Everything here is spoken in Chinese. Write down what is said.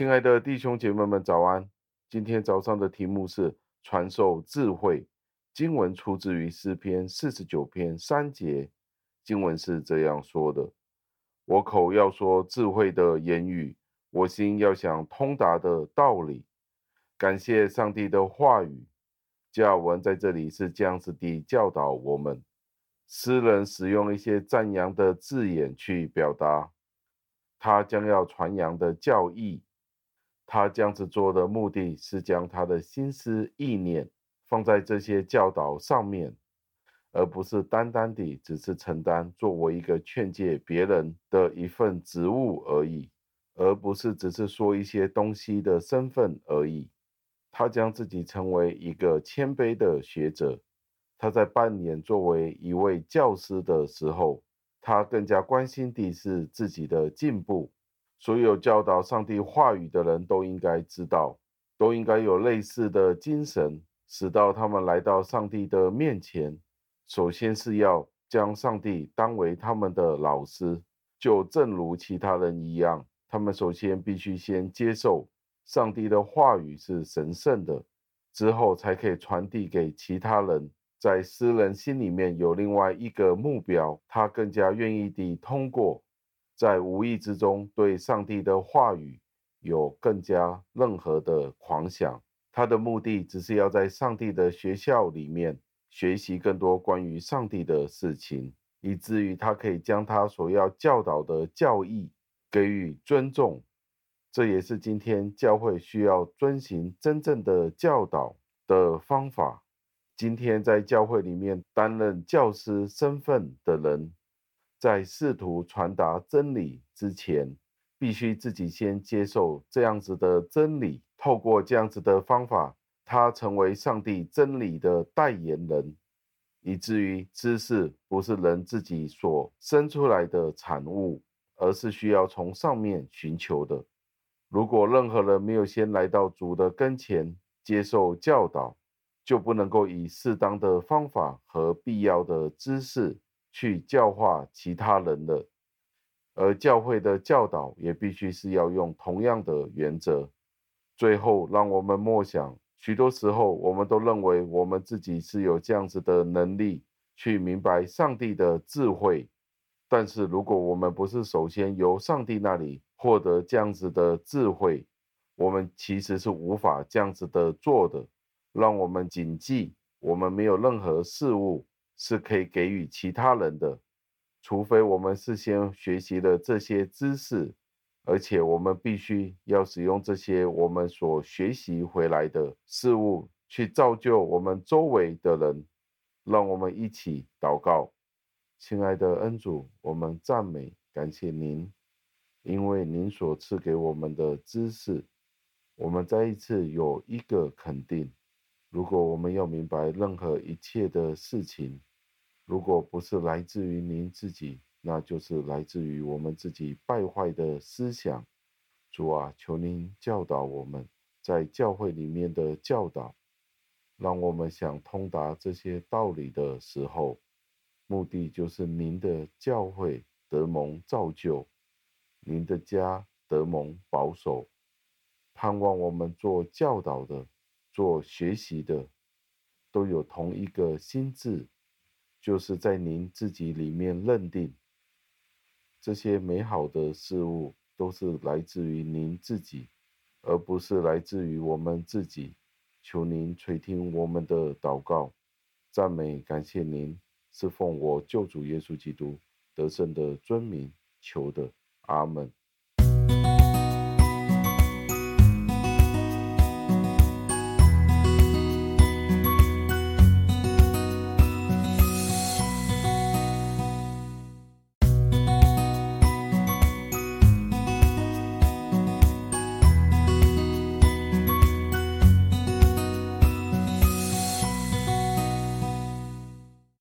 亲爱的弟兄姐妹们，早安！今天早上的题目是传授智慧。经文出自于诗篇四十九篇三节，经文是这样说的：“我口要说智慧的言语，我心要想通达的道理。”感谢上帝的话语。加尔文在这里是这样子地教导我们：诗人使用一些赞扬的字眼去表达他将要传扬的教义。他这样子做的目的是将他的心思意念放在这些教导上面，而不是单单地只是承担作为一个劝诫别人的一份职务而已，而不是只是说一些东西的身份而已。他将自己成为一个谦卑的学者。他在扮演作为一位教师的时候，他更加关心的是自己的进步。所有教导上帝话语的人都应该知道，都应该有类似的精神，使到他们来到上帝的面前，首先是要将上帝当为他们的老师，就正如其他人一样，他们首先必须先接受上帝的话语是神圣的，之后才可以传递给其他人。在诗人心里面有另外一个目标，他更加愿意地通过。在无意之中对上帝的话语有更加任何的狂想，他的目的只是要在上帝的学校里面学习更多关于上帝的事情，以至于他可以将他所要教导的教义给予尊重。这也是今天教会需要遵行真正的教导的方法。今天在教会里面担任教师身份的人。在试图传达真理之前，必须自己先接受这样子的真理。透过这样子的方法，他成为上帝真理的代言人，以至于知识不是人自己所生出来的产物，而是需要从上面寻求的。如果任何人没有先来到主的跟前接受教导，就不能够以适当的方法和必要的知识。去教化其他人的，而教会的教导也必须是要用同样的原则。最后，让我们默想，许多时候我们都认为我们自己是有这样子的能力去明白上帝的智慧，但是如果我们不是首先由上帝那里获得这样子的智慧，我们其实是无法这样子的做的。让我们谨记，我们没有任何事物。是可以给予其他人的，除非我们事先学习了这些知识，而且我们必须要使用这些我们所学习回来的事物去造就我们周围的人。让我们一起祷告，亲爱的恩主，我们赞美感谢您，因为您所赐给我们的知识，我们再一次有一个肯定。如果我们要明白任何一切的事情，如果不是来自于您自己，那就是来自于我们自己败坏的思想。主啊，求您教导我们在教会里面的教导，让我们想通达这些道理的时候，目的就是您的教会得蒙造就，您的家得蒙保守。盼望我们做教导的、做学习的，都有同一个心智。就是在您自己里面认定，这些美好的事物都是来自于您自己，而不是来自于我们自己。求您垂听我们的祷告，赞美感谢您，是奉我救主耶稣基督得胜的尊名求的，阿门。